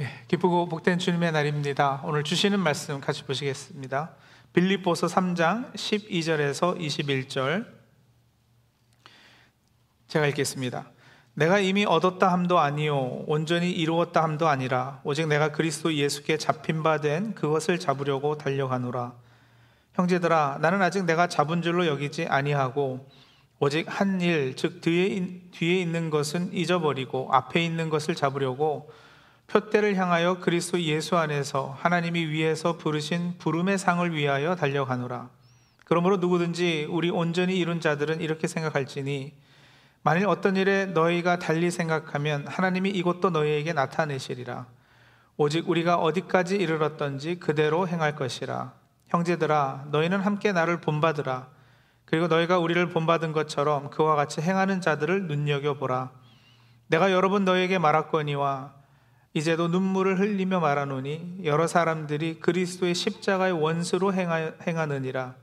예, 기쁘고 복된 주님의 날입니다. 오늘 주시는 말씀 같이 보시겠습니다. 빌립보서 3장 12절에서 21절 제가 읽겠습니다. 내가 이미 얻었다 함도 아니요 온전히 이루었다 함도 아니라 오직 내가 그리스도 예수께 잡힌 바 된 그것을 잡으려고 달려가노라. 형제들아 나는 아직 내가 잡은 줄로 여기지 아니하고 오직 한 일 즉 뒤에 뒤에 있는 것은 잊어버리고 앞에 있는 것을 잡으려고 표대를 향하여 그리스도 예수 안에서 하나님이 위에서 부르신 부름의 상을 위하여 달려가노라. 그러므로 누구든지 우리 온전히 이룬 자들은 이렇게 생각할지니 만일 어떤 일에 너희가 달리 생각하면 하나님이 이것도 너희에게 나타내시리라. 오직 우리가 어디까지 이르렀던지 그대로 행할 것이라. 형제들아 너희는 함께 나를 본받으라. 그리고 너희가 우리를 본받은 것처럼 그와 같이 행하는 자들을 눈여겨 보라. 내가 여러 분 너희에게 말했거니와 이제도 눈물을 흘리며 말하노니 여러 사람들이 그리스도의 십자가의 원수로 행하 느니라.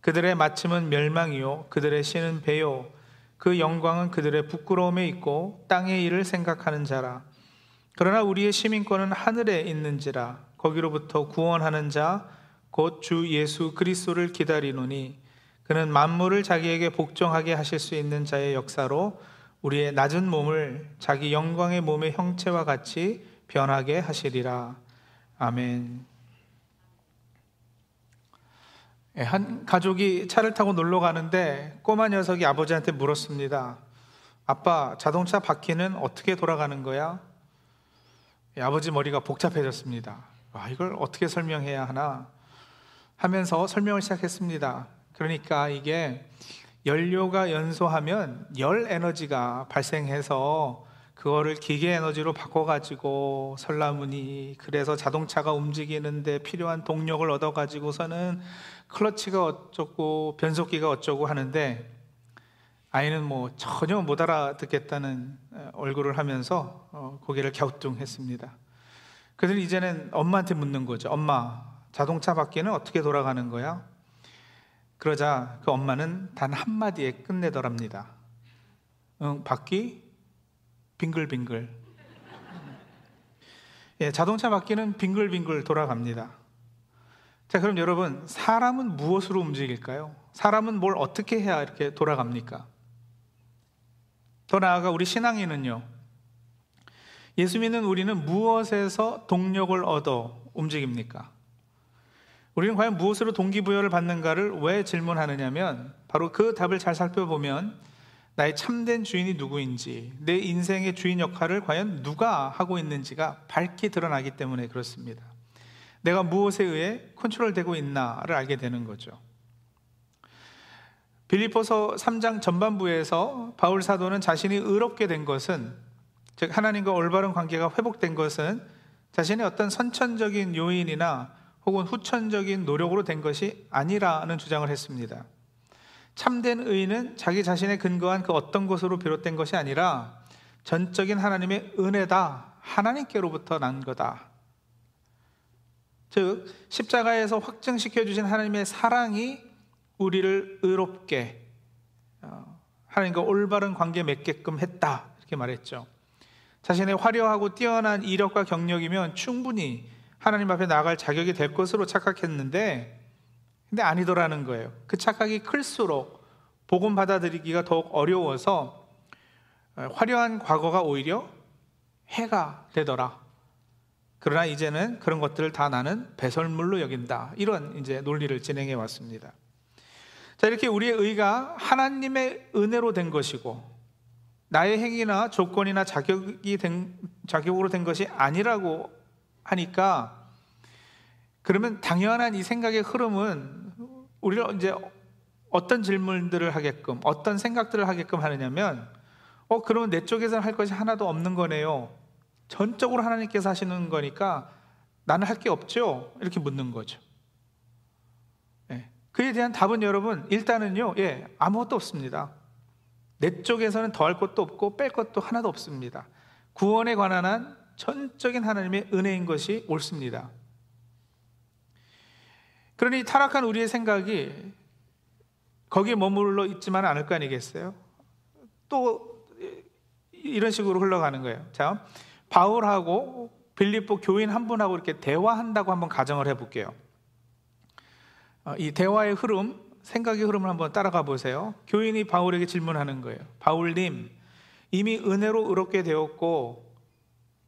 그들의 마침은 멸망이요 그들의 신은 배요 그 영광은 그들의 부끄러움에 있고 땅의 일을 생각하는 자라. 그러나 우리의 시민권은 하늘에 있는지라 거기로부터 구원하는 자 곧 주 예수 그리스도를 기다리노니 그는 만물을 자기에게 복종하게 하실 수 있는 자의 역사로 우리의 낮은 몸을 자기 영광의 몸의 형체와 같이 변하게 하시리라. 아멘. 예, 한 가족이 차를 타고 놀러 가는데 꼬마 녀석이 아버지한테 물었습니다. 아빠, 자동차 바퀴는 어떻게 돌아가는 거야? 예, 아버지 머리가 복잡해졌습니다. 아, 이걸 어떻게 설명해야 하나? 하면서 설명을 시작했습니다. 그러니까 이게 연료가 연소하면 열 에너지가 발생해서 그거를 기계 에너지로 바꿔가지고 설라문이 그래서 자동차가 움직이는데 필요한 동력을 얻어가지고서는 클러치가 어쩌고 변속기가 어쩌고 하는데 아이는 뭐 전혀 못 알아듣겠다는 얼굴을 하면서 어, 고개를 갸우뚱했습니다. 그래서 이제는 엄마한테 묻는 거죠. 엄마, 자동차 바퀴는 어떻게 돌아가는 거야? 그러자 그 엄마는 단 한마디에 끝내더랍니다. 응, 바퀴 빙글빙글. 예, 자동차 바퀴는 빙글빙글 돌아갑니다. 자, 그럼 여러분, 사람은 무엇으로 움직일까요? 사람은 뭘 어떻게 해야 이렇게 돌아갑니까? 더 나아가 우리 신앙인은요, 예수 믿는 우리는 무엇에서 동력을 얻어 움직입니까? 우리는 과연 무엇으로 동기부여를 받는가를 왜 질문하느냐면, 바로 그 답을 잘 살펴보면, 나의 참된 주인이 누구인지, 내 인생의 주인 역할을 과연 누가 하고 있는지가 밝게 드러나기 때문에 그렇습니다. 내가 무엇에 의해 컨트롤되고 있나를 알게 되는 거죠. 빌리포서 3장 전반부에서 바울 사도는 자신이 의롭게 된 것은 즉 하나님과 올바른 관계가 회복된 것은 자신의 어떤 선천적인 요인이나 혹은 후천적인 노력으로 된 것이 아니라는 주장을 했습니다. 참된 의는 자기 자신의 근거한 그 어떤 것으로 비롯된 것이 아니라 전적인 하나님의 은혜다. 하나님께로부터 난 거다. 즉, 십자가에서 확증시켜 주신 하나님의 사랑이 우리를 의롭게 어, 하나님과 올바른 관계 맺게끔 했다. 이렇게 말했죠. 자신의 화려하고 뛰어난 이력과 경력이면 충분히 하나님 앞에 나갈 자격이 될 것으로 착각했는데 근데 아니더라는 거예요. 그 착각이 클수록 복음 받아들이기가 더욱 어려워서 화려한 과거가 오히려 해가 되더라. 그러나 이제는 그런 것들을 다 나는 배설물로 여긴다. 이런 이제 논리를 진행해 왔습니다. 자, 이렇게 우리의 의가 하나님의 은혜로 된 것이고, 나의 행위나 조건이나 자격이 된, 자격으로 된 것이 아니라고 하니까, 그러면 당연한 이 생각의 흐름은 우리를 이제 어떤 질문들을 하게끔, 어떤 생각들을 하게끔 하느냐면, 어, 그러면 내 쪽에서는 할 것이 하나도 없는 거네요. 전적으로 하나님께서 하시는 거니까 나는 할 게 없죠? 이렇게 묻는 거죠. 예. 그에 대한 답은 여러분, 일단은요, 예, 아무것도 없습니다. 내 쪽에서는 더 할 것도 없고 뺄 것도 하나도 없습니다. 구원에 관한 한 전적인 하나님의 은혜인 것이 옳습니다. 그러니 타락한 우리의 생각이 거기에 머물러 있지만 않을 거 아니겠어요? 또 이런 식으로 흘러가는 거예요. 자, 바울하고 빌립보 교인 한 분하고 이렇게 대화한다고 한번 가정을 해볼게요. 어, 이 대화의 흐름, 생각의 흐름을 한번 따라가 보세요. 교인이 바울에게 질문하는 거예요. 바울님, 이미 은혜로 의롭게 되었고,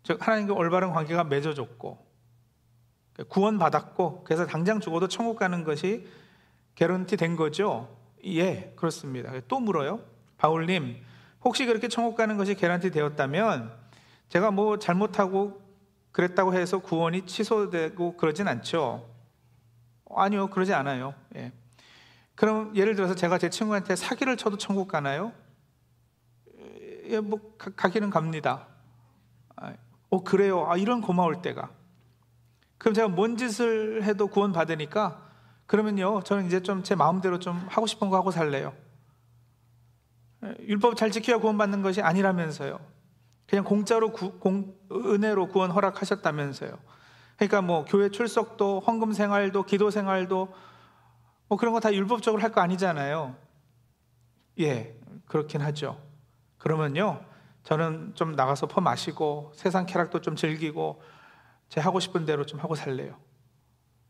즉 하나님과 올바른 관계가 맺어졌고, 구원받았고, 그래서 당장 죽어도 천국 가는 것이 개런티 된 거죠? 예, 그렇습니다. 또 물어요. 바울님, 혹시 그렇게 천국 가는 것이 개런티 되었다면, 제가 뭐 잘못하고 그랬다고 해서 구원이 취소되고 그러진 않죠. 아니요, 그러지 않아요. 예. 그럼 예를 들어서 제가 제 친구한테 사기를 쳐도 천국 가나요? 예, 뭐 가, 기는 갑니다. 아, 어 그래요. 아 이런 고마울 때가. 그럼 제가 뭔 짓을 해도 구원 받으니까 그러면요, 저는 이제 좀 제 마음대로 좀 하고 싶은 거 하고 살래요. 예, 율법 잘 지켜야 구원 받는 것이 아니라면서요. 그냥 공짜로 구, 공, 은혜로 구원 허락하셨다면서요. 그러니까 뭐 교회 출석도 헌금 생활도 기도 생활도 뭐 그런 거 다 율법적으로 할 거 아니잖아요. 예, 그렇긴 하죠. 그러면요, 저는 좀 나가서 퍼 마시고 세상 쾌락도 좀 즐기고 제 하고 싶은 대로 좀 하고 살래요.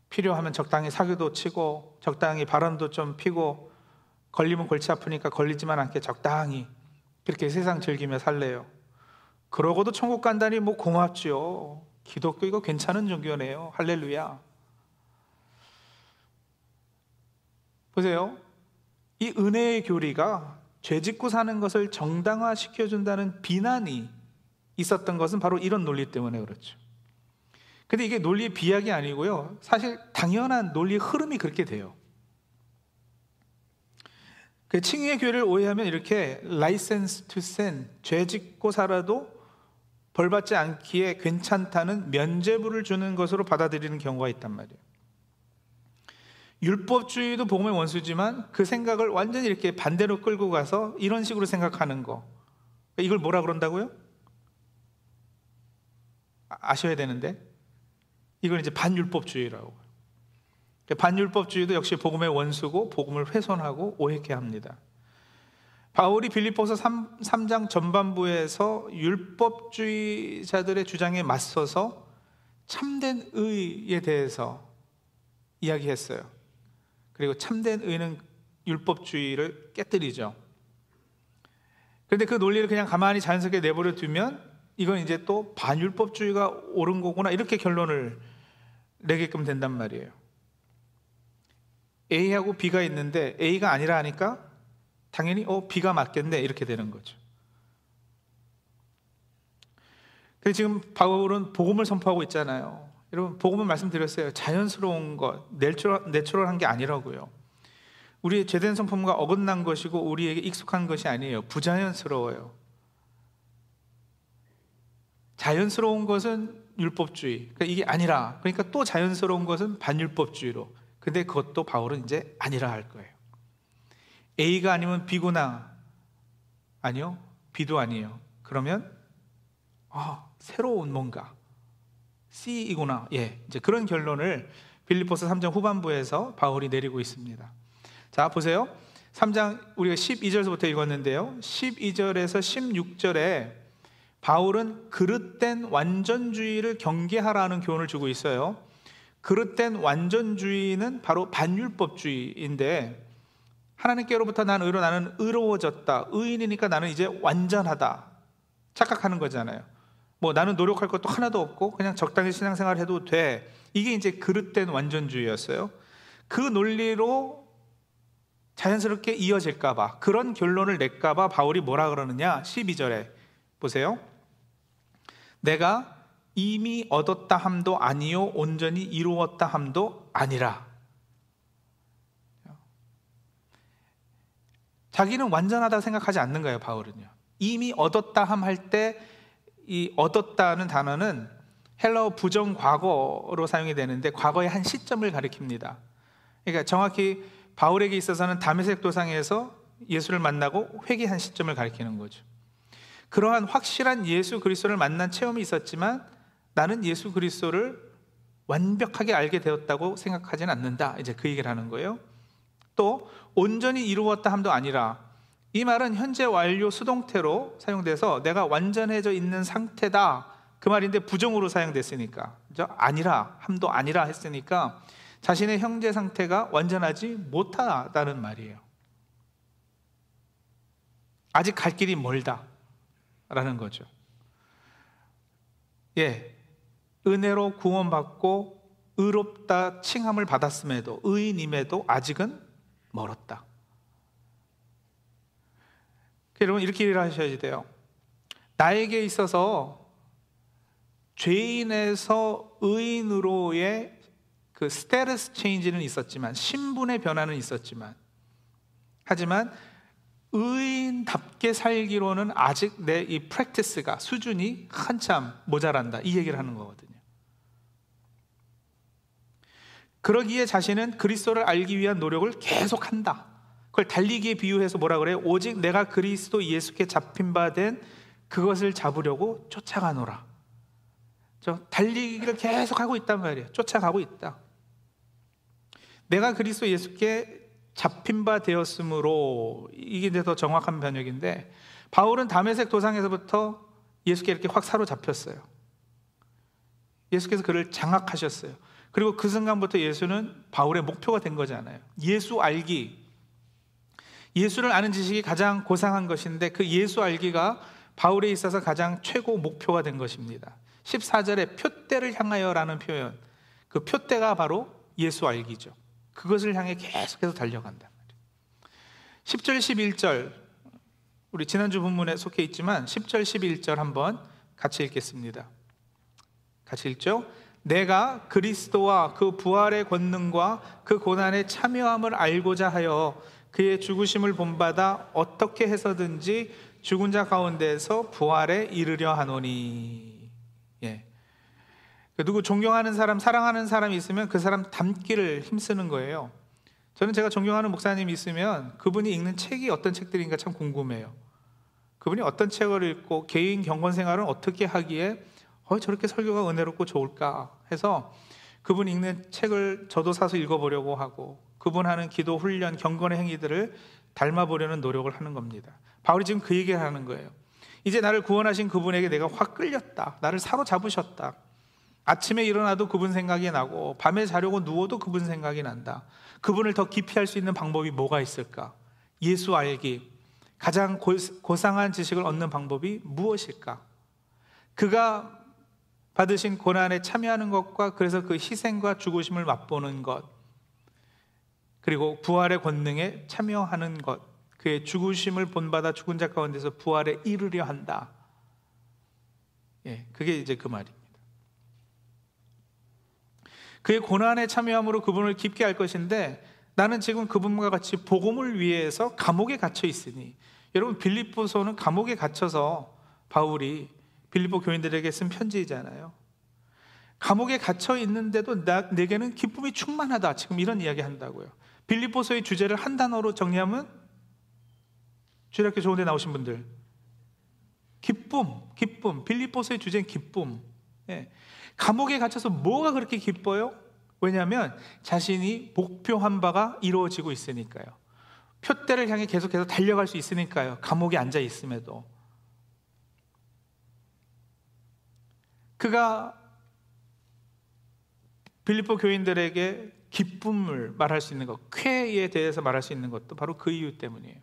필요하면 적당히 사교도 치고 적당히 발언도 좀 피고 걸리면 골치 아프니까 걸리지만 않게 적당히 그렇게 세상 즐기며 살래요. 그러고도 천국 간다니 뭐 고맙지요. 기독교 이거 괜찮은 종교네요. 할렐루야. 보세요. 이 은혜의 교리가 죄 짓고 사는 것을 정당화 시켜준다는 비난이 있었던 것은 바로 이런 논리 때문에 그렇죠. 근데 이게 논리의 비약이 아니고요. 사실 당연한 논리의 흐름이 그렇게 돼요. 그 칭의의 교리를 오해하면 이렇게 license to sin, 죄 짓고 살아도 벌 받지 않기에 괜찮다는 면죄부를 주는 것으로 받아들이는 경우가 있단 말이에요. 율법주의도 복음의 원수지만 그 생각을 완전히 이렇게 반대로 끌고 가서 이런 식으로 생각하는 거. 이걸 뭐라 그런다고요? 아, 아셔야 되는데. 이걸 이제 반율법주의라고. 반율법주의도 역시 복음의 원수고 복음을 훼손하고 오해케 합니다. 바울이 빌립보서 3, 3장 전반부에서 율법주의자들의 주장에 맞서서 참된 의에 대해서 이야기했어요. 그리고 참된 의는 율법주의를 깨뜨리죠. 그런데 그 논리를 그냥 가만히 자연스럽게 내버려 두면 이건 이제 또 반율법주의가 옳은 거구나 이렇게 결론을 내게끔 된단 말이에요. A하고 B가 있는데 A가 아니라 하니까 당연히 어 B가 맞겠네 이렇게 되는 거죠. 그래서 지금 바울은 복음을 선포하고 있잖아요. 여러분 복음은 말씀드렸어요. 자연스러운 것, natural, natural한 게 아니라고요. 우리의 죄된 성품과 어긋난 것이고 우리에게 익숙한 것이 아니에요. 부자연스러워요. 자연스러운 것은 율법주의. 그러니까 이게 아니라. 그러니까 또 자연스러운 것은 반율법주의로. 근데 그것도 바울은 이제 아니라 할 거예요. A가 아니면 B구나. 아니요. B도 아니에요. 그러면 아, 새로운 뭔가 C이구나. 예. 이제 그런 결론을 빌립보서 3장 후반부에서 바울이 내리고 있습니다. 자, 보세요. 3장 우리가 12절에서부터 읽었는데요. 12절에서 16절에 바울은 그릇된 완전주의를 경계하라는 교훈을 주고 있어요. 그릇된 완전주의는 바로 반율법주의인데 하나님께로부터 난 의로 나는 의로워졌다. 의인이니까 나는 이제 완전하다. 착각하는 거잖아요. 뭐 나는 노력할 것도 하나도 없고 그냥 적당히 신앙생활 해도 돼. 이게 이제 그릇된 완전주의였어요. 그 논리로 자연스럽게 이어질까봐 그런 결론을 낼까봐 바울이 뭐라 그러느냐 12절에 보세요. 내가 이미 얻었다 함도 아니요 온전히 이루었다 함도 아니라 자기는 완전하다고 생각하지 않는 거예요, 바울은요. 이미 얻었다 함 할 때 이 얻었다는 단어는 헬라어 부정 과거로 사용이 되는데 과거의 한 시점을 가리킵니다. 그러니까 정확히 바울에게 있어서는 다메섹 도상에서 예수를 만나고 회개한 시점을 가리키는 거죠. 그러한 확실한 예수 그리스도를 만난 체험이 있었지만 나는 예수 그리스도를 완벽하게 알게 되었다고 생각하지는 않는다. 이제 그 얘기를 하는 거예요. 또 온전히 이루었다 함도 아니라 이 말은 현재 완료 수동태로 사용돼서 내가 완전해져 있는 상태다. 그 말인데 부정으로 사용됐으니까 그죠? 아니라 함도 아니라 했으니까 자신의 형제 상태가 완전하지 못하다는 말이에요. 아직 갈 길이 멀다 라는 거죠. 예, 은혜로 구원받고 의롭다 칭함을 받았음에도 의인임에도 아직은 멀었다. 여러분 이렇게 일하셔야 돼요. 나에게 있어서 죄인에서 의인으로의 그 스테러스 체인지는 있었지만 신분의 변화는 있었지만 하지만 의인답게 살기로는 아직 내 이 프랙티스가 수준이 한참 모자란다 이 얘기를 하는 거거든요. 그러기에 자신은 그리스도를 알기 위한 노력을 계속한다. 그걸 달리기에 비유해서 뭐라 그래요? 오직 내가 그리스도 예수께 잡힌 바 된 그것을 잡으려고 쫓아가노라. 저 달리기를 계속하고 있단 말이에요. 쫓아가고 있다. 내가 그리스도 예수께 잡힌 바 되었으므로 이게 이제 더 정확한 번역인데 바울은 담에색 도상에서부터 예수께 이렇게 확 사로잡혔어요. 예수께서 그를 장악하셨어요. 그리고 그 순간부터 예수는 바울의 목표가 된 거잖아요. 예수 알기. 예수를 아는 지식이 가장 고상한 것인데 그 예수 알기가 바울에 있어서 가장 최고 목표가 된 것입니다. 14절에 표대를 향하여라는 표현. 그 표대가 바로 예수 알기죠. 그것을 향해 계속해서 달려간다. 10절, 11절, 우리 지난주 본문에 속해 있지만 10절, 11절 한번 같이 읽겠습니다. 같이 읽죠? 내가 그리스도와 그 부활의 권능과 그 고난의 참여함을 알고자 하여 그의 죽으심을 본받아 어떻게 해서든지 죽은 자 가운데서 부활에 이르려 하노니. 예. 그 누구 존경하는 사람, 사랑하는 사람이 있으면 그 사람 닮기를 힘쓰는 거예요. 저는 제가 존경하는 목사님이 있으면 그분이 읽는 책이 어떤 책들인가 참 궁금해요. 그분이 어떤 책을 읽고 개인 경건 생활은 어떻게 하기에 어, 저렇게 설교가 은혜롭고 좋을까 해서 그분 읽는 책을 저도 사서 읽어보려고 하고 그분 하는 기도 훈련 경건의 행위들을 닮아보려는 노력을 하는 겁니다. 바울이 지금 그 얘기를 하는 거예요. 이제 나를 구원하신 그분에게 내가 확 끌렸다. 나를 사로잡으셨다. 아침에 일어나도 그분 생각이 나고 밤에 자려고 누워도 그분 생각이 난다. 그분을 더 깊이 할 수 있는 방법이 뭐가 있을까? 예수 알기. 가장 고상한 지식을 얻는 방법이 무엇일까? 그가 받으신 고난에 참여하는 것과 그래서 그 희생과 죽으심을 맛보는 것. 그리고 부활의 권능에 참여하는 것. 그의 죽으심을 본받아 죽은 자 가운데서 부활에 이르려 한다. 예, 그게 이제 그 말입니다. 그의 고난에 참여함으로 그분을 깊게 알 것인데 나는 지금 그분과 같이 복음을 위해서 감옥에 갇혀 있으니 여러분 빌립보서는 감옥에 갇혀서 바울이 빌립보 교인들에게 쓴 편지이잖아요. 감옥에 갇혀 있는데도 나, 내게는 기쁨이 충만하다. 지금 이런 이야기 한다고요. 빌립보서의 주제를 한 단어로 정리하면 주일학교 좋은데 나오신 분들 기쁨, 기쁨. 빌립보서의 주제는 기쁨. 예. 감옥에 갇혀서 뭐가 그렇게 기뻐요? 왜냐하면 자신이 목표한 바가 이루어지고 있으니까요. 표대를 향해 계속해서 달려갈 수 있으니까요. 감옥에 앉아 있음에도. 그가 빌리포 교인들에게 기쁨을 말할 수 있는 것, 쾌에 대해서 말할 수 있는 것도 바로 그 이유 때문이에요.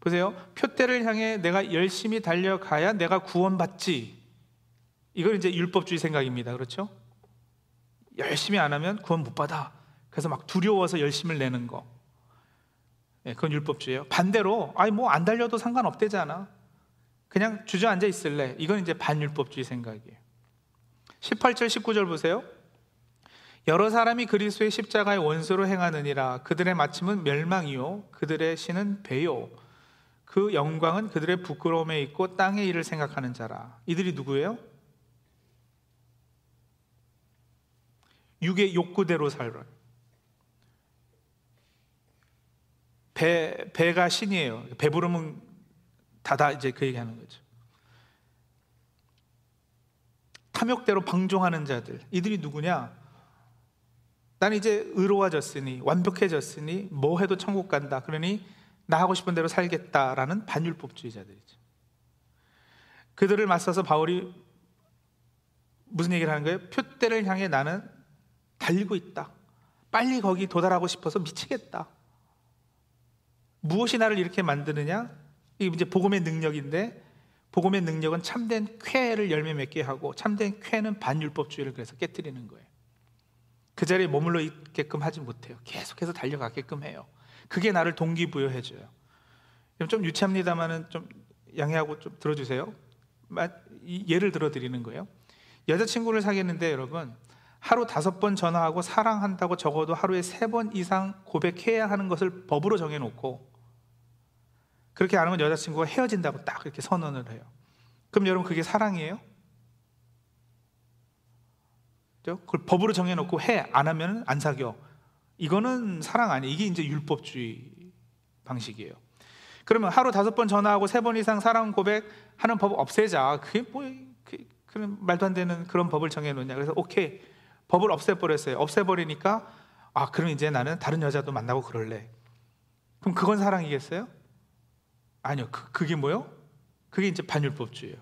보세요. 표대를 향해 내가 열심히 달려가야 내가 구원받지. 이건 이제 율법주의 생각입니다. 그렇죠? 열심히 안 하면 구원 못 받아. 그래서 막 두려워서 열심을 내는 거. 네, 그건 율법주의예요. 반대로 아니 뭐 안 달려도 상관없대잖아. 그냥 주저앉아 있을래. 이건 이제 반율법주의 생각이에요. 18절 19절 보세요. 여러 사람이 그리스도의 십자가의 원수로 행하느니라 그들의 마침은 멸망이요 그들의 신은 배요 그 영광은 그들의 부끄러움에 있고 땅의 일을 생각하는 자라. 이들이 누구예요? 육의 욕구대로 살아. 배 배가 신이에요. 배부르면 다다 이제 그 얘기하는 거죠. 탐욕대로 방종하는 자들. 이들이 누구냐? 나는 이제 의로워졌으니 완벽해졌으니 뭐 해도 천국 간다. 그러니 나 하고 싶은 대로 살겠다라는 반율법주의자들이죠. 그들을 맞서서 바울이 무슨 얘기를 하는 거예요? 표대를 향해 나는 달리고 있다. 빨리 거기 도달하고 싶어서 미치겠다. 무엇이 나를 이렇게 만드느냐? 이게 이제 복음의 능력인데 복음의 능력은 참된 쾌를 열매 맺게 하고 참된 쾌는 반율법주의를 그래서 깨뜨리는 거예요. 그 자리에 머물러 있게끔 하지 못해요. 계속해서 달려가게끔 해요. 그게 나를 동기부여해 줘요. 좀 유치합니다만은 좀 양해하고 좀 들어주세요. 예를 들어 드리는 거예요. 여자친구를 사귀는데 여러분 하루 다섯 번 전화하고 사랑한다고 적어도 하루에 세 번 이상 고백해야 하는 것을 법으로 정해놓고 그렇게 안 하면 여자친구가 헤어진다고 딱 이렇게 선언을 해요. 그럼 여러분 그게 사랑이에요? 그걸 법으로 정해놓고 해 안 하면 안 사겨. 이거는 사랑 아니에요. 이게 이제 율법주의 방식이에요. 그러면 하루 다섯 번 전화하고 세 번 이상 사랑 고백하는 법 없애자. 그게 뭐 그, 그런 말도 안 되는 그런 법을 정해놓냐. 그래서 오케이 법을 없애버렸어요. 없애버리니까 아 그럼 이제 나는 다른 여자도 만나고 그럴래. 그럼 그건 사랑이겠어요? 아니요. 그, 그게 뭐요? 그게 이제 반율법주의예요.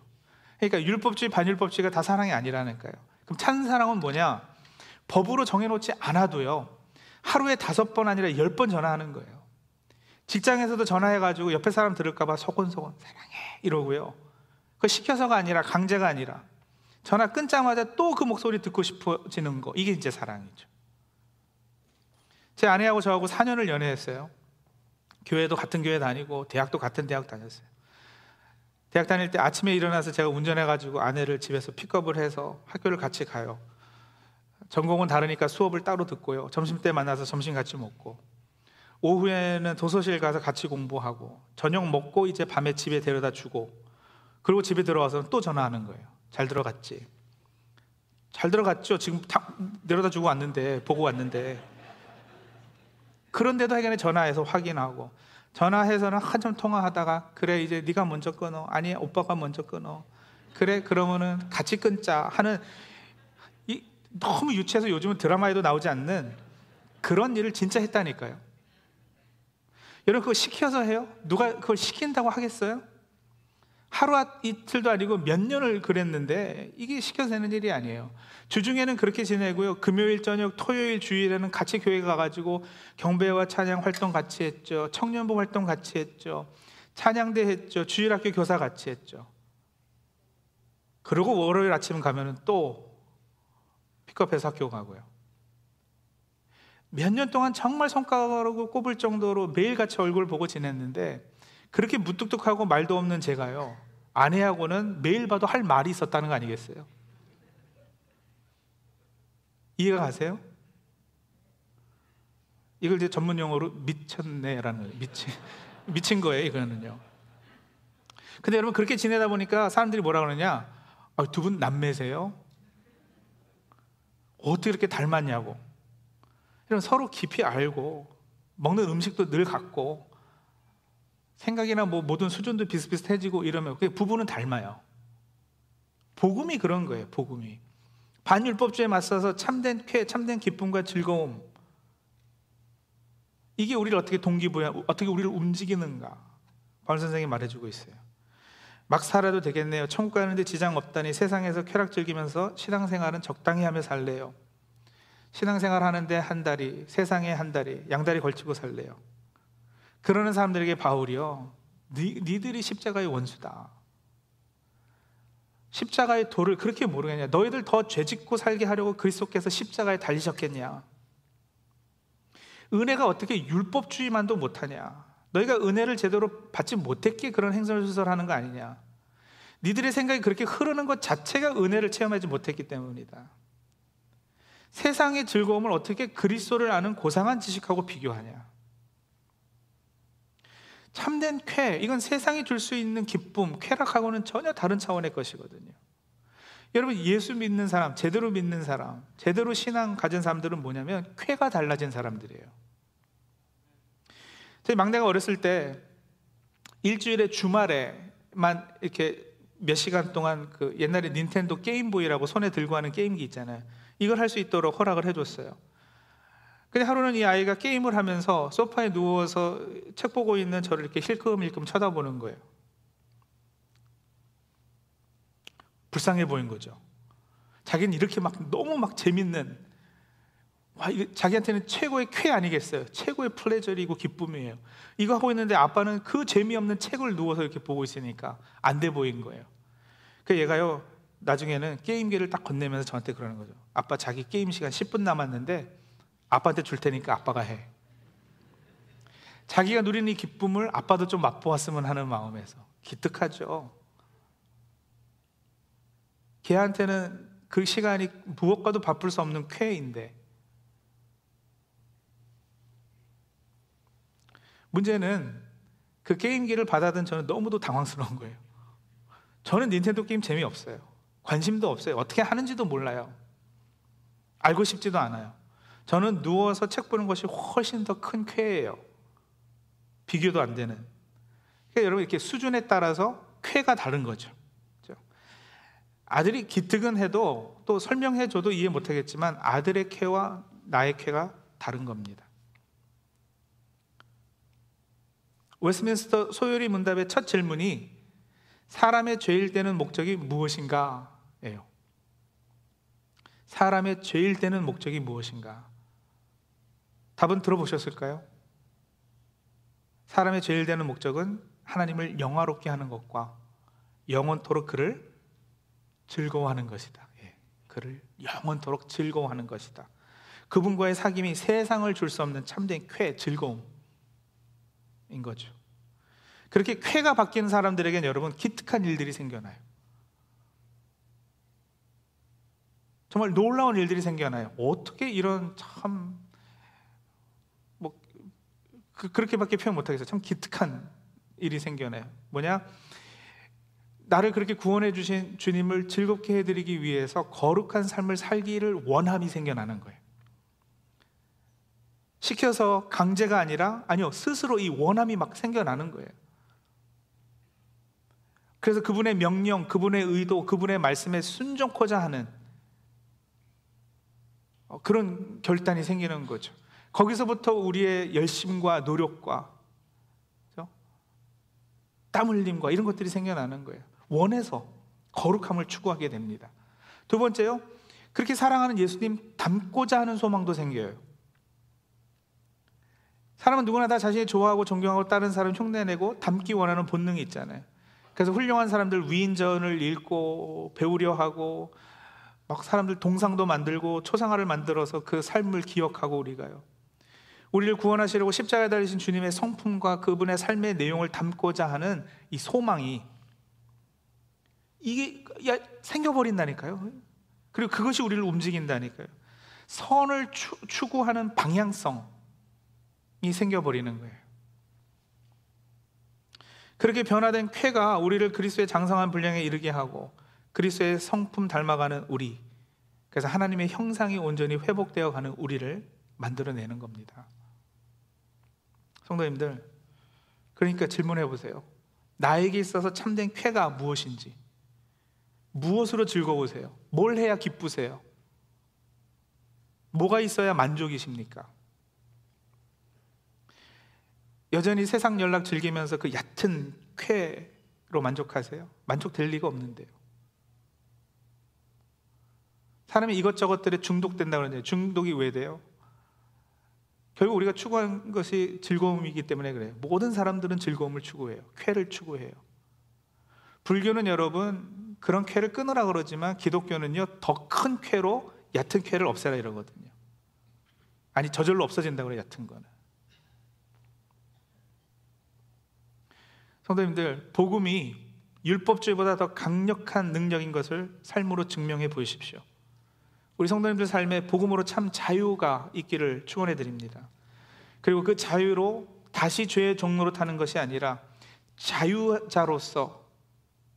그러니까 율법주의, 반율법주의가 다 사랑이 아니라니까요. 그럼 찬 사랑은 뭐냐? 법으로 정해놓지 않아도요. 하루에 다섯 번 아니라 열 번 전화하는 거예요. 직장에서도 전화해가지고 옆에 사람 들을까봐 소곤소곤 사랑해 이러고요. 그 시켜서가 아니라 강제가 아니라 전화 끊자마자 또 그 목소리 듣고 싶어지는 거 이게 이제 사랑이죠. 제 아내하고 저하고 4년을 연애했어요. 교회도 같은 교회 다니고 대학도 같은 대학 다녔어요. 대학 다닐 때 아침에 일어나서 제가 운전해가지고 아내를 집에서 픽업을 해서 학교를 같이 가요. 전공은 다르니까 수업을 따로 듣고요. 점심 때 만나서 점심 같이 먹고 오후에는 도서실 가서 같이 공부하고 저녁 먹고 이제 밤에 집에 데려다 주고 그리고 집에 들어와서 또 전화하는 거예요. 잘 들어갔지? 잘 들어갔죠. 지금 다 내려다 주고 왔는데 보고 왔는데 그런데도 하여간에 전화해서 확인하고 전화해서는 한참 통화하다가 그래 이제 네가 먼저 끊어 아니 오빠가 먼저 끊어 그래 그러면은 같이 끊자 하는 이 너무 유치해서 요즘은 드라마에도 나오지 않는 그런 일을 진짜 했다니까요. 여러분 그거 시켜서 해요? 누가 그걸 시킨다고 하겠어요? 하루 이틀도 아니고 몇 년을 그랬는데 이게 시켜서 되는 일이 아니에요. 주중에는 그렇게 지내고요. 금요일 저녁, 토요일 주일에는 같이 교회 가가지고 경배와 찬양 활동 같이 했죠. 청년부 활동 같이 했죠. 찬양대 했죠. 주일학교 교사 같이 했죠. 그리고 월요일 아침 가면은 또 픽업해서 학교 가고요. 몇 년 동안 정말 손가락으로 꼽을 정도로 매일 같이 얼굴 보고 지냈는데 그렇게 무뚝뚝하고 말도 없는 제가요. 아내하고는 매일 봐도 할 말이 있었다는 거 아니겠어요? 이해가 가세요? 이걸 이제 전문 용어로 미쳤네라는 미친 미친 거예요, 이거는요. 근데 여러분 그렇게 지내다 보니까 사람들이 뭐라 그러냐? 아, 두분 남매세요? 어떻게 이렇게 닮았냐고. 이런 서로 깊이 알고 먹는 음식도 늘 같고 생각이나 뭐 모든 수준도 비슷비슷해지고 이러면 부부는 닮아요. 복음이 그런 거예요. 복음이 반율법주의에 맞서서 참된 쾌, 참된 기쁨과 즐거움 이게 우리를 어떻게 동기부여, 어떻게 우리를 움직이는가 바울 선생이 말해주고 있어요. 막 살아도 되겠네요. 천국 가는데 지장 없다니 세상에서 쾌락 즐기면서 신앙생활은 적당히 하며 살래요. 신앙생활 하는데 한 달이 세상에 한 달이 양다리 걸치고 살래요. 그러는 사람들에게 바울이요. 니, 니들이 십자가의 원수다. 십자가의 도를 그렇게 모르겠냐? 너희들 더 죄짓고 살게 하려고 그리스도께서 십자가에 달리셨겠냐? 은혜가 어떻게 율법주의만도 못하냐? 너희가 은혜를 제대로 받지 못했기에 그런 행설수설하는 거 아니냐? 니들의 생각이 그렇게 흐르는 것 자체가 은혜를 체험하지 못했기 때문이다. 세상의 즐거움을 어떻게 그리스도를 아는 고상한 지식하고 비교하냐? 참된 쾌, 이건 세상이 줄 수 있는 기쁨, 쾌락하고는 전혀 다른 차원의 것이거든요. 여러분, 예수 믿는 사람, 제대로 믿는 사람, 제대로 신앙 가진 사람들은 뭐냐면 쾌가 달라진 사람들이에요. 저희 막내가 어렸을 때 일주일에 주말에만 이렇게 몇 시간 동안 그 옛날에 닌텐도 게임보이라고 손에 들고 하는 게임기 있잖아요. 이걸 할 수 있도록 허락을 해줬어요. 근데 하루는 이 아이가 게임을 하면서 소파에 누워서 책 보고 있는 저를 이렇게 힐끔힐끔 쳐다보는 거예요. 불쌍해 보인 거죠. 자기는 이렇게 막 너무 막 재밌는 와, 이거 자기한테는 최고의 쾌 아니겠어요? 최고의 플레저리고 기쁨이에요. 이거 하고 있는데 아빠는 그 재미없는 책을 누워서 이렇게 보고 있으니까 안 돼 보인 거예요. 그 얘가요, 나중에는 게임기를 딱 건네면서 저한테 그러는 거죠. 아빠 자기 게임 시간 10분 남았는데 아빠한테 줄 테니까 아빠가 해. 자기가 누리는 이 기쁨을 아빠도 좀 맛보았으면 하는 마음에서 기특하죠. 걔한테는 그 시간이 무엇과도 바쁠 수 없는 쾌인데 문제는 그 게임기를 받아든 저는 너무도 당황스러운 거예요. 저는 닌텐도 게임 재미없어요. 관심도 없어요. 어떻게 하는지도 몰라요. 알고 싶지도 않아요. 저는 누워서 책 보는 것이 훨씬 더 큰 쾌예요. 비교도 안 되는. 그러니까 여러분 이렇게 수준에 따라서 쾌가 다른 거죠. 그렇죠? 아들이 기특은 해도 또 설명해 줘도 이해 못 하겠지만 아들의 쾌와 나의 쾌가 다른 겁니다. 웨스민스터 소요리 문답의 첫 질문이 사람의 죄일 되는 목적이 무엇인가? 예요. 사람의 죄일 되는 목적이 무엇인가? 답은 들어보셨을까요? 사람의 죄일 되는 목적은 하나님을 영화롭게 하는 것과 영원토록 그를 즐거워하는 것이다. 예, 그를 영원토록 즐거워하는 것이다. 그분과의 사귐이 세상을 줄 수 없는 참된 쾌, 즐거움. 인 거죠. 그렇게 쾌가 바뀌는 사람들에게는 여러분 기특한 일들이 생겨나요. 정말 놀라운 일들이 생겨나요. 어떻게 이런 참, 뭐, 그, 그렇게밖에 표현 못하겠어요. 참 기특한 일이 생겨나요. 뭐냐? 나를 그렇게 구원해 주신 주님을 즐겁게 해드리기 위해서 거룩한 삶을 살기를 원함이 생겨나는 거예요. 시켜서 강제가 아니라 아니요 스스로 이 원함이 막 생겨나는 거예요. 그래서 그분의 명령, 그분의 의도, 그분의 말씀에 순종코자 하는 어, 그런 결단이 생기는 거죠. 거기서부터 우리의 열심과 노력과 땀 흘림과 이런 것들이 생겨나는 거예요. 원해서 거룩함을 추구하게 됩니다. 두 번째요, 그렇게 사랑하는 예수님 닮고자 하는 소망도 생겨요. 사람은 누구나 다 자신이 좋아하고 존경하고 다른 사람 흉내내고 닮기 원하는 본능이 있잖아요. 그래서 훌륭한 사람들 위인전을 읽고 배우려 하고 막 사람들 동상도 만들고 초상화를 만들어서 그 삶을 기억하고 우리가요. 우리를 구원하시려고 십자가에 달리신 주님의 성품과 그분의 삶의 내용을 담고자 하는 이 소망이 이게 야, 생겨버린다니까요. 그리고 그것이 우리를 움직인다니까요. 선을 추, 추구하는 방향성, 이 생겨버리는 거예요. 그렇게 변화된 쾌가 우리를 그리스도의 장성한 분량에 이르게 하고 그리스도의 성품 닮아가는 우리 그래서 하나님의 형상이 온전히 회복되어 가는 우리를 만들어내는 겁니다. 성도님들 그러니까 질문해 보세요. 나에게 있어서 참된 쾌가 무엇인지 무엇으로 즐거우세요? 뭘 해야 기쁘세요? 뭐가 있어야 만족이십니까? 여전히 세상 연락 즐기면서 그 얕은 쾌로 만족하세요? 만족될 리가 없는데요. 사람이 이것저것들에 중독된다고 그러는데 중독이 왜 돼요? 결국 우리가 추구한 것이 즐거움이기 때문에 그래요. 모든 사람들은 즐거움을 추구해요. 쾌를 추구해요. 불교는 여러분 그런 쾌를 끊으라 그러지만 기독교는요 더 큰 쾌로 얕은 쾌를 없애라 이러거든요. 아니 저절로 없어진다고 그래요 얕은 거는. 성도님들, 복음이 율법주의보다 더 강력한 능력인 것을 삶으로 증명해 보십시오. 우리 성도님들 삶에 복음으로 참 자유가 있기를 축원해 드립니다. 그리고 그 자유로 다시 죄의 종로로 타는 것이 아니라 자유자로서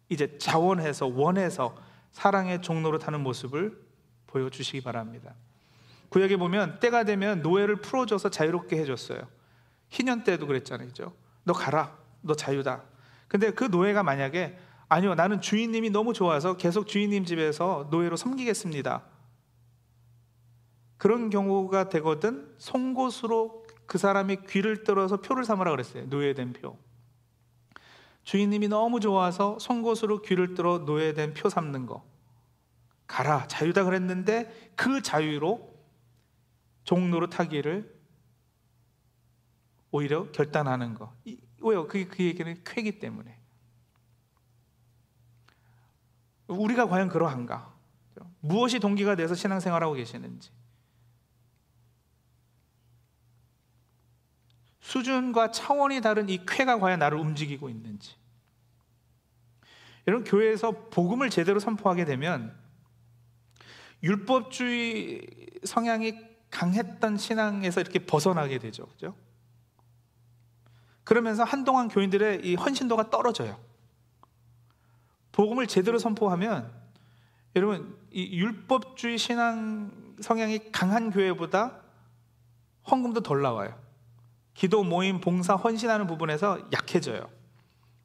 이제 자원해서 원해서 사랑의 종로로 타는 모습을 보여주시기 바랍니다. 구약에 보면 때가 되면 노예를 풀어줘서 자유롭게 해줬어요. 희년 때도 그랬잖아요. 너 가라. 너 자유다. 근데 그 노예가 만약에 아니요, 나는 주인님이 너무 좋아서 계속 주인님 집에서 노예로 섬기겠습니다. 그런 경우가 되거든 송곳으로 그 사람이 귀를 뚫어서 표를 삼으라 그랬어요. 노예된 표. 주인님이 너무 좋아서 송곳으로 귀를 뚫어 노예된 표 삼는 거. 가라, 자유다 그랬는데 그 자유로 종로로 타기를 오히려 결단하는 거. 왜요? 그게 그 얘기는 쾌기 때문에. 우리가 과연 그러한가? 무엇이 동기가 돼서 신앙생활하고 계시는지. 수준과 차원이 다른 이 쾌가 과연 나를 움직이고 있는지. 여러분, 교회에서 복음을 제대로 선포하게 되면 율법주의 성향이 강했던 신앙에서 이렇게 벗어나게 되죠. 그죠? 그러면서 한동안 교인들의 이 헌신도가 떨어져요. 복음을 제대로 선포하면 여러분 이 율법주의 신앙 성향이 강한 교회보다 헌금도 덜 나와요. 기도 모임 봉사 헌신하는 부분에서 약해져요.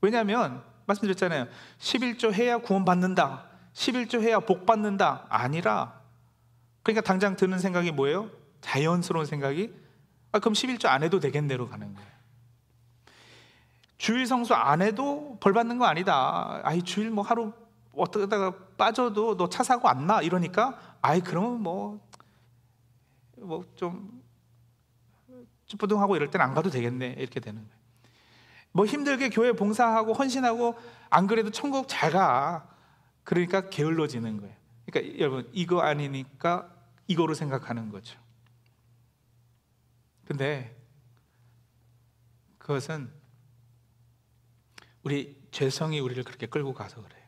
왜냐하면 말씀드렸잖아요. 11조 해야 구원 받는다. 11조 해야 복 받는다. 아니라 그러니까 당장 드는 생각이 뭐예요? 자연스러운 생각이 아 그럼 11조 안 해도 되겠네로 가는 거예요. 주일 성수 안 해도 벌 받는 거 아니다. 아이 주일 뭐 하루 어떻게다가 빠져도 너 차 사고 안 나? 이러니까 아이 그러면 뭐 뭐 좀 찌뿌둥하고 이럴 땐 안 가도 되겠네 이렇게 되는 거예요. 뭐 힘들게 교회 봉사하고 헌신하고 안 그래도 천국 잘 가. 그러니까 게을러지는 거예요. 그러니까 여러분 이거 아니니까 이거로 생각하는 거죠. 근데 그것은 우리 죄성이 우리를 그렇게 끌고 가서 그래요.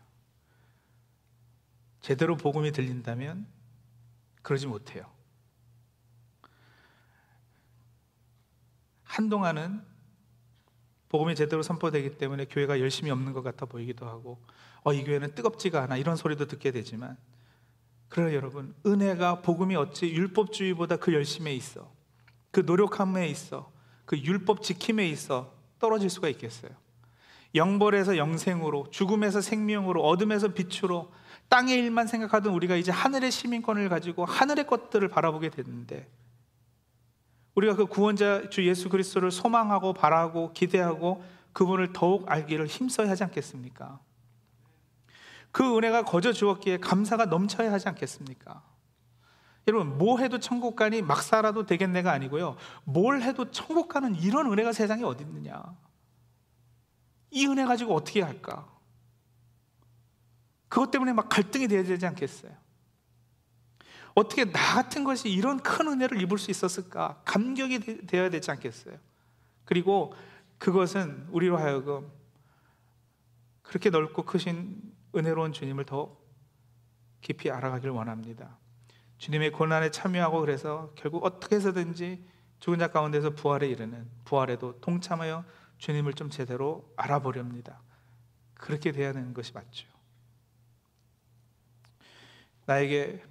제대로 복음이 들린다면 그러지 못해요. 한동안은 복음이 제대로 선포되기 때문에 교회가 열심히 없는 것 같아 보이기도 하고, 어, 이 교회는 뜨겁지가 않아. 이런 소리도 듣게 되지만, 그러나 여러분, 은혜가 복음이 어찌 율법주의보다 그 열심에 있어. 그 노력함에 있어. 그 율법 지킴에 있어. 떨어질 수가 있겠어요. 영벌에서 영생으로, 죽음에서 생명으로, 어둠에서 빛으로, 땅의 일만 생각하던 우리가 이제 하늘의 시민권을 가지고 하늘의 것들을 바라보게 됐는데, 우리가 그 구원자 주 예수 그리스도를 소망하고 바라고 기대하고 그분을 더욱 알기를 힘써야 하지 않겠습니까? 그 은혜가 거저 주었기에 감사가 넘쳐야 하지 않겠습니까? 여러분, 뭐 해도 천국 가니 막 살아도 되겠네가 아니고요. 뭘 해도 천국 가는 이런 은혜가 세상에 어디 있느냐? 이 은혜 가지고 어떻게 할까? 그것 때문에 막 갈등이 되어야 되지 않겠어요? 어떻게 나 같은 것이 이런 큰 은혜를 입을 수 있었을까? 감격이 되 어야 되지 않겠어요? 그리고 그것은 우리로 하여금 그렇게 넓고 크신 은혜로운 주님을 더 깊이 알아가길 원합니다. 주님의 고난에 참여하고 그래서 결국 어떻게 해서든지 죽은 자 가운데서 부활에 이르는 부활에도 동참하여 주님을 좀 제대로 알아보렵니다. 그렇게 돼야 하는 것이 맞죠. 나에게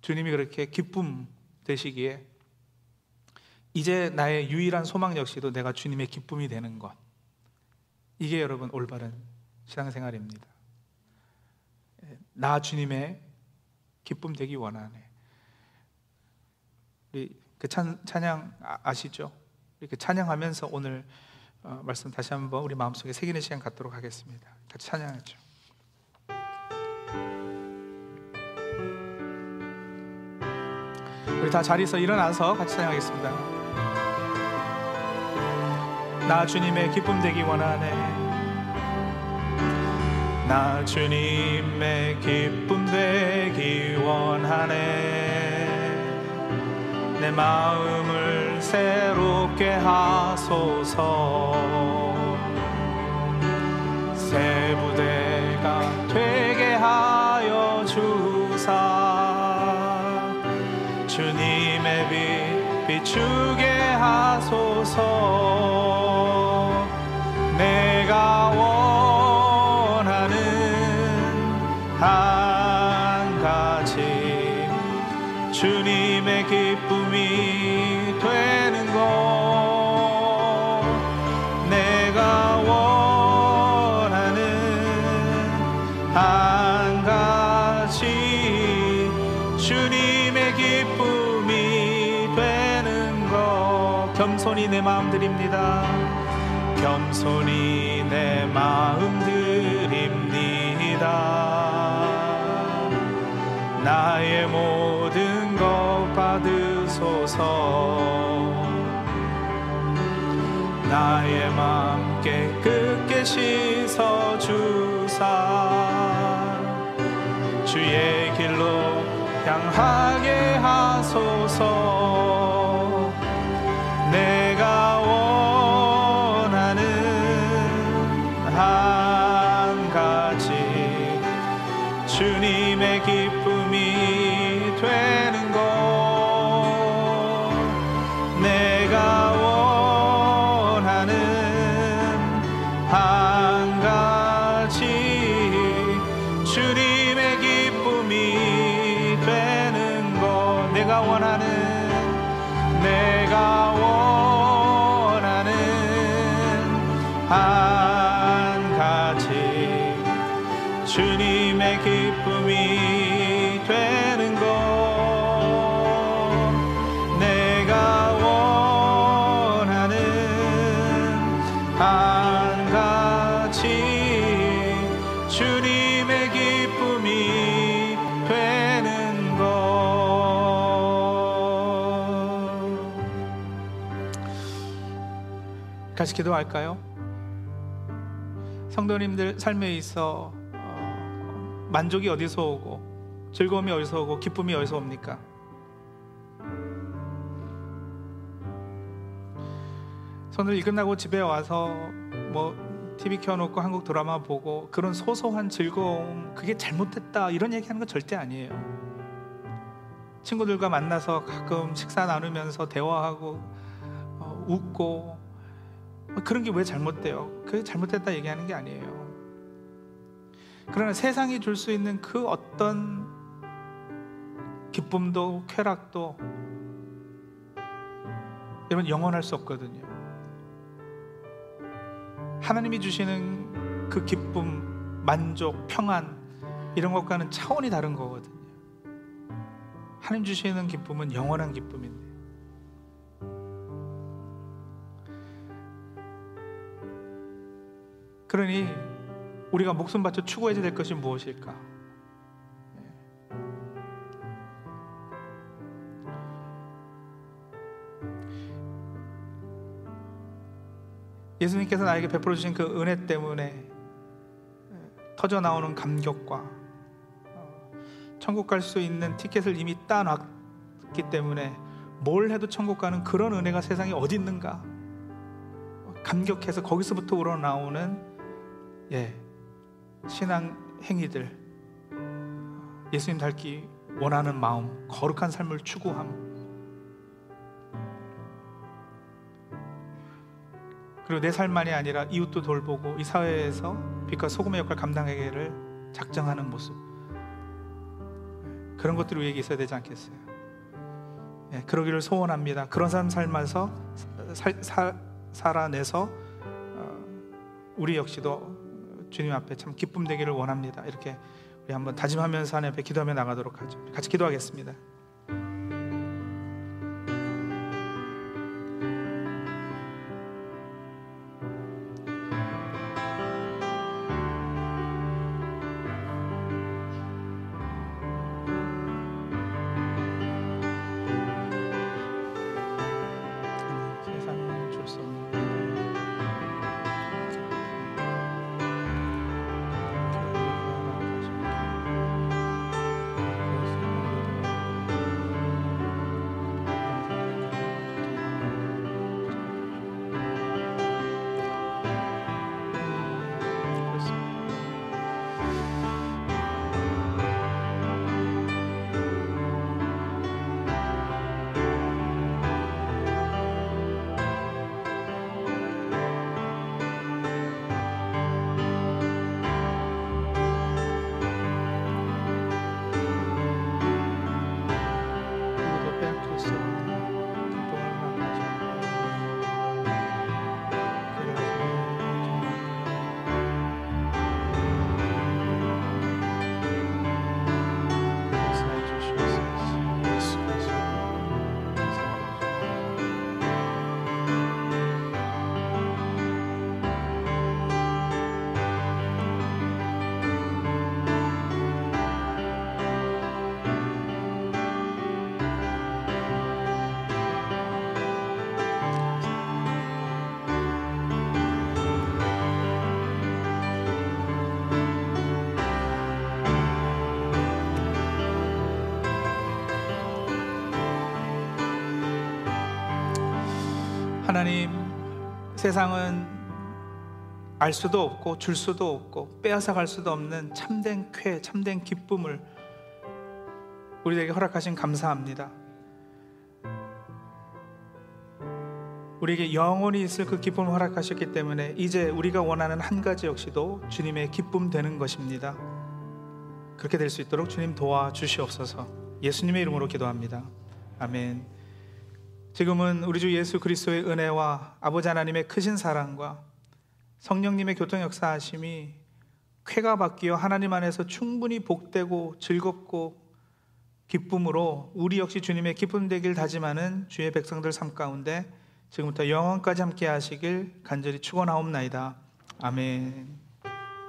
주님이 그렇게 기쁨 되시기에 이제 나의 유일한 소망 역시도 내가 주님의 기쁨이 되는 것. 이게 여러분 올바른 신앙생활입니다. 나 주님의 기쁨 되기 원하네. 우리 그 찬, 찬양 아, 아시죠? 이렇게 찬양하면서 오늘 어, 말씀 다시 한번 우리 마음속에 새기는 시간 갖도록 하겠습니다. 같이 찬양하죠. 우리 다 자리에서 일어나서 같이 찬양하겠습니다. 나 주님의 기쁨 되기 원하네. 나 주님의 기쁨 되기 원하네. 내 마음을 새롭게 하소서. 새 부대가 되게 하 드립니다. 겸손히 내 마음 드립니다. 나의 모든 것 받으소서. 나의 맘 깨끗게 씻어 주사. 주의 길로 향하게 하소서 기도할까요? 성도님들 삶에 있어 어, 만족이 어디서 오고 즐거움이 어디서 오고 기쁨이 어디서 옵니까? 손을 일 끝나고 집에 와서 뭐 TV 켜놓고 한국 드라마 보고 그런 소소한 즐거움 그게 잘못됐다 이런 얘기하는 건 절대 아니에요. 친구들과 만나서 가끔 식사 나누면서 대화하고 어, 웃고 그런 게 왜 잘못돼요? 그게 잘못됐다 얘기하는 게 아니에요. 그러나 세상이 줄 수 있는 그 어떤 기쁨도 쾌락도 여러분 영원할 수 없거든요. 하나님이 주시는 그 기쁨, 만족, 평안 이런 것과는 차원이 다른 거거든요. 하나님 주시는 기쁨은 영원한 기쁨인데. 그러니 우리가 목숨 바쳐 추구해야 될 것이 무엇일까? 예수님께서 나에게 베풀어 주신 그 은혜 때문에 터져 나오는 감격과 어, 천국 갈 수 있는 티켓을 이미 따놨기 때문에 뭘 해도 천국 가는 그런 은혜가 세상에 어디 있는가 감격해서 거기서부터 우러나오는 예 신앙 행위들 예수님 닮기 원하는 마음 거룩한 삶을 추구함 그리고 내 삶만이 아니라 이웃도 돌보고 이 사회에서 빛과 소금의 역할 감당하기를 작정하는 모습 그런 것들이 우리에게 있어야 되지 않겠어요? 예, 그러기를 소원합니다. 그런 삶 살면서 살, 살, 살아내서 어, 우리 역시도 주님 앞에 참 기쁨 되기를 원합니다. 이렇게 우리 한번 다짐하면서 하나님 앞에 기도하며 나가도록 하죠. 같이 기도하겠습니다. 하나님 세상은 알 수도 없고 줄 수도 없고 빼앗아 갈 수도 없는 참된 쾌, 참된 기쁨을 우리에게 허락하신 감사합니다. 우리에게 영원히 있을 그 기쁨을 허락하셨기 때문에 이제 우리가 원하는 한 가지 역시도 주님의 기쁨 되는 것입니다. 그렇게 될 수 있도록 주님 도와 주시옵소서. 예수님의 이름으로 기도합니다. 아멘. 지금은 우리 주 예수 그리스도의 은혜와 아버지 하나님의 크신 사랑과 성령님의 교통 역사하심이 쾌가 바뀌어 하나님 안에서 충분히 복되고 즐겁고 기쁨으로 우리 역시 주님의 기쁨 되길 다짐하는 주의 백성들 삶 가운데 지금부터 영원까지 함께 하시길 간절히 축원하옵나이다. 아멘.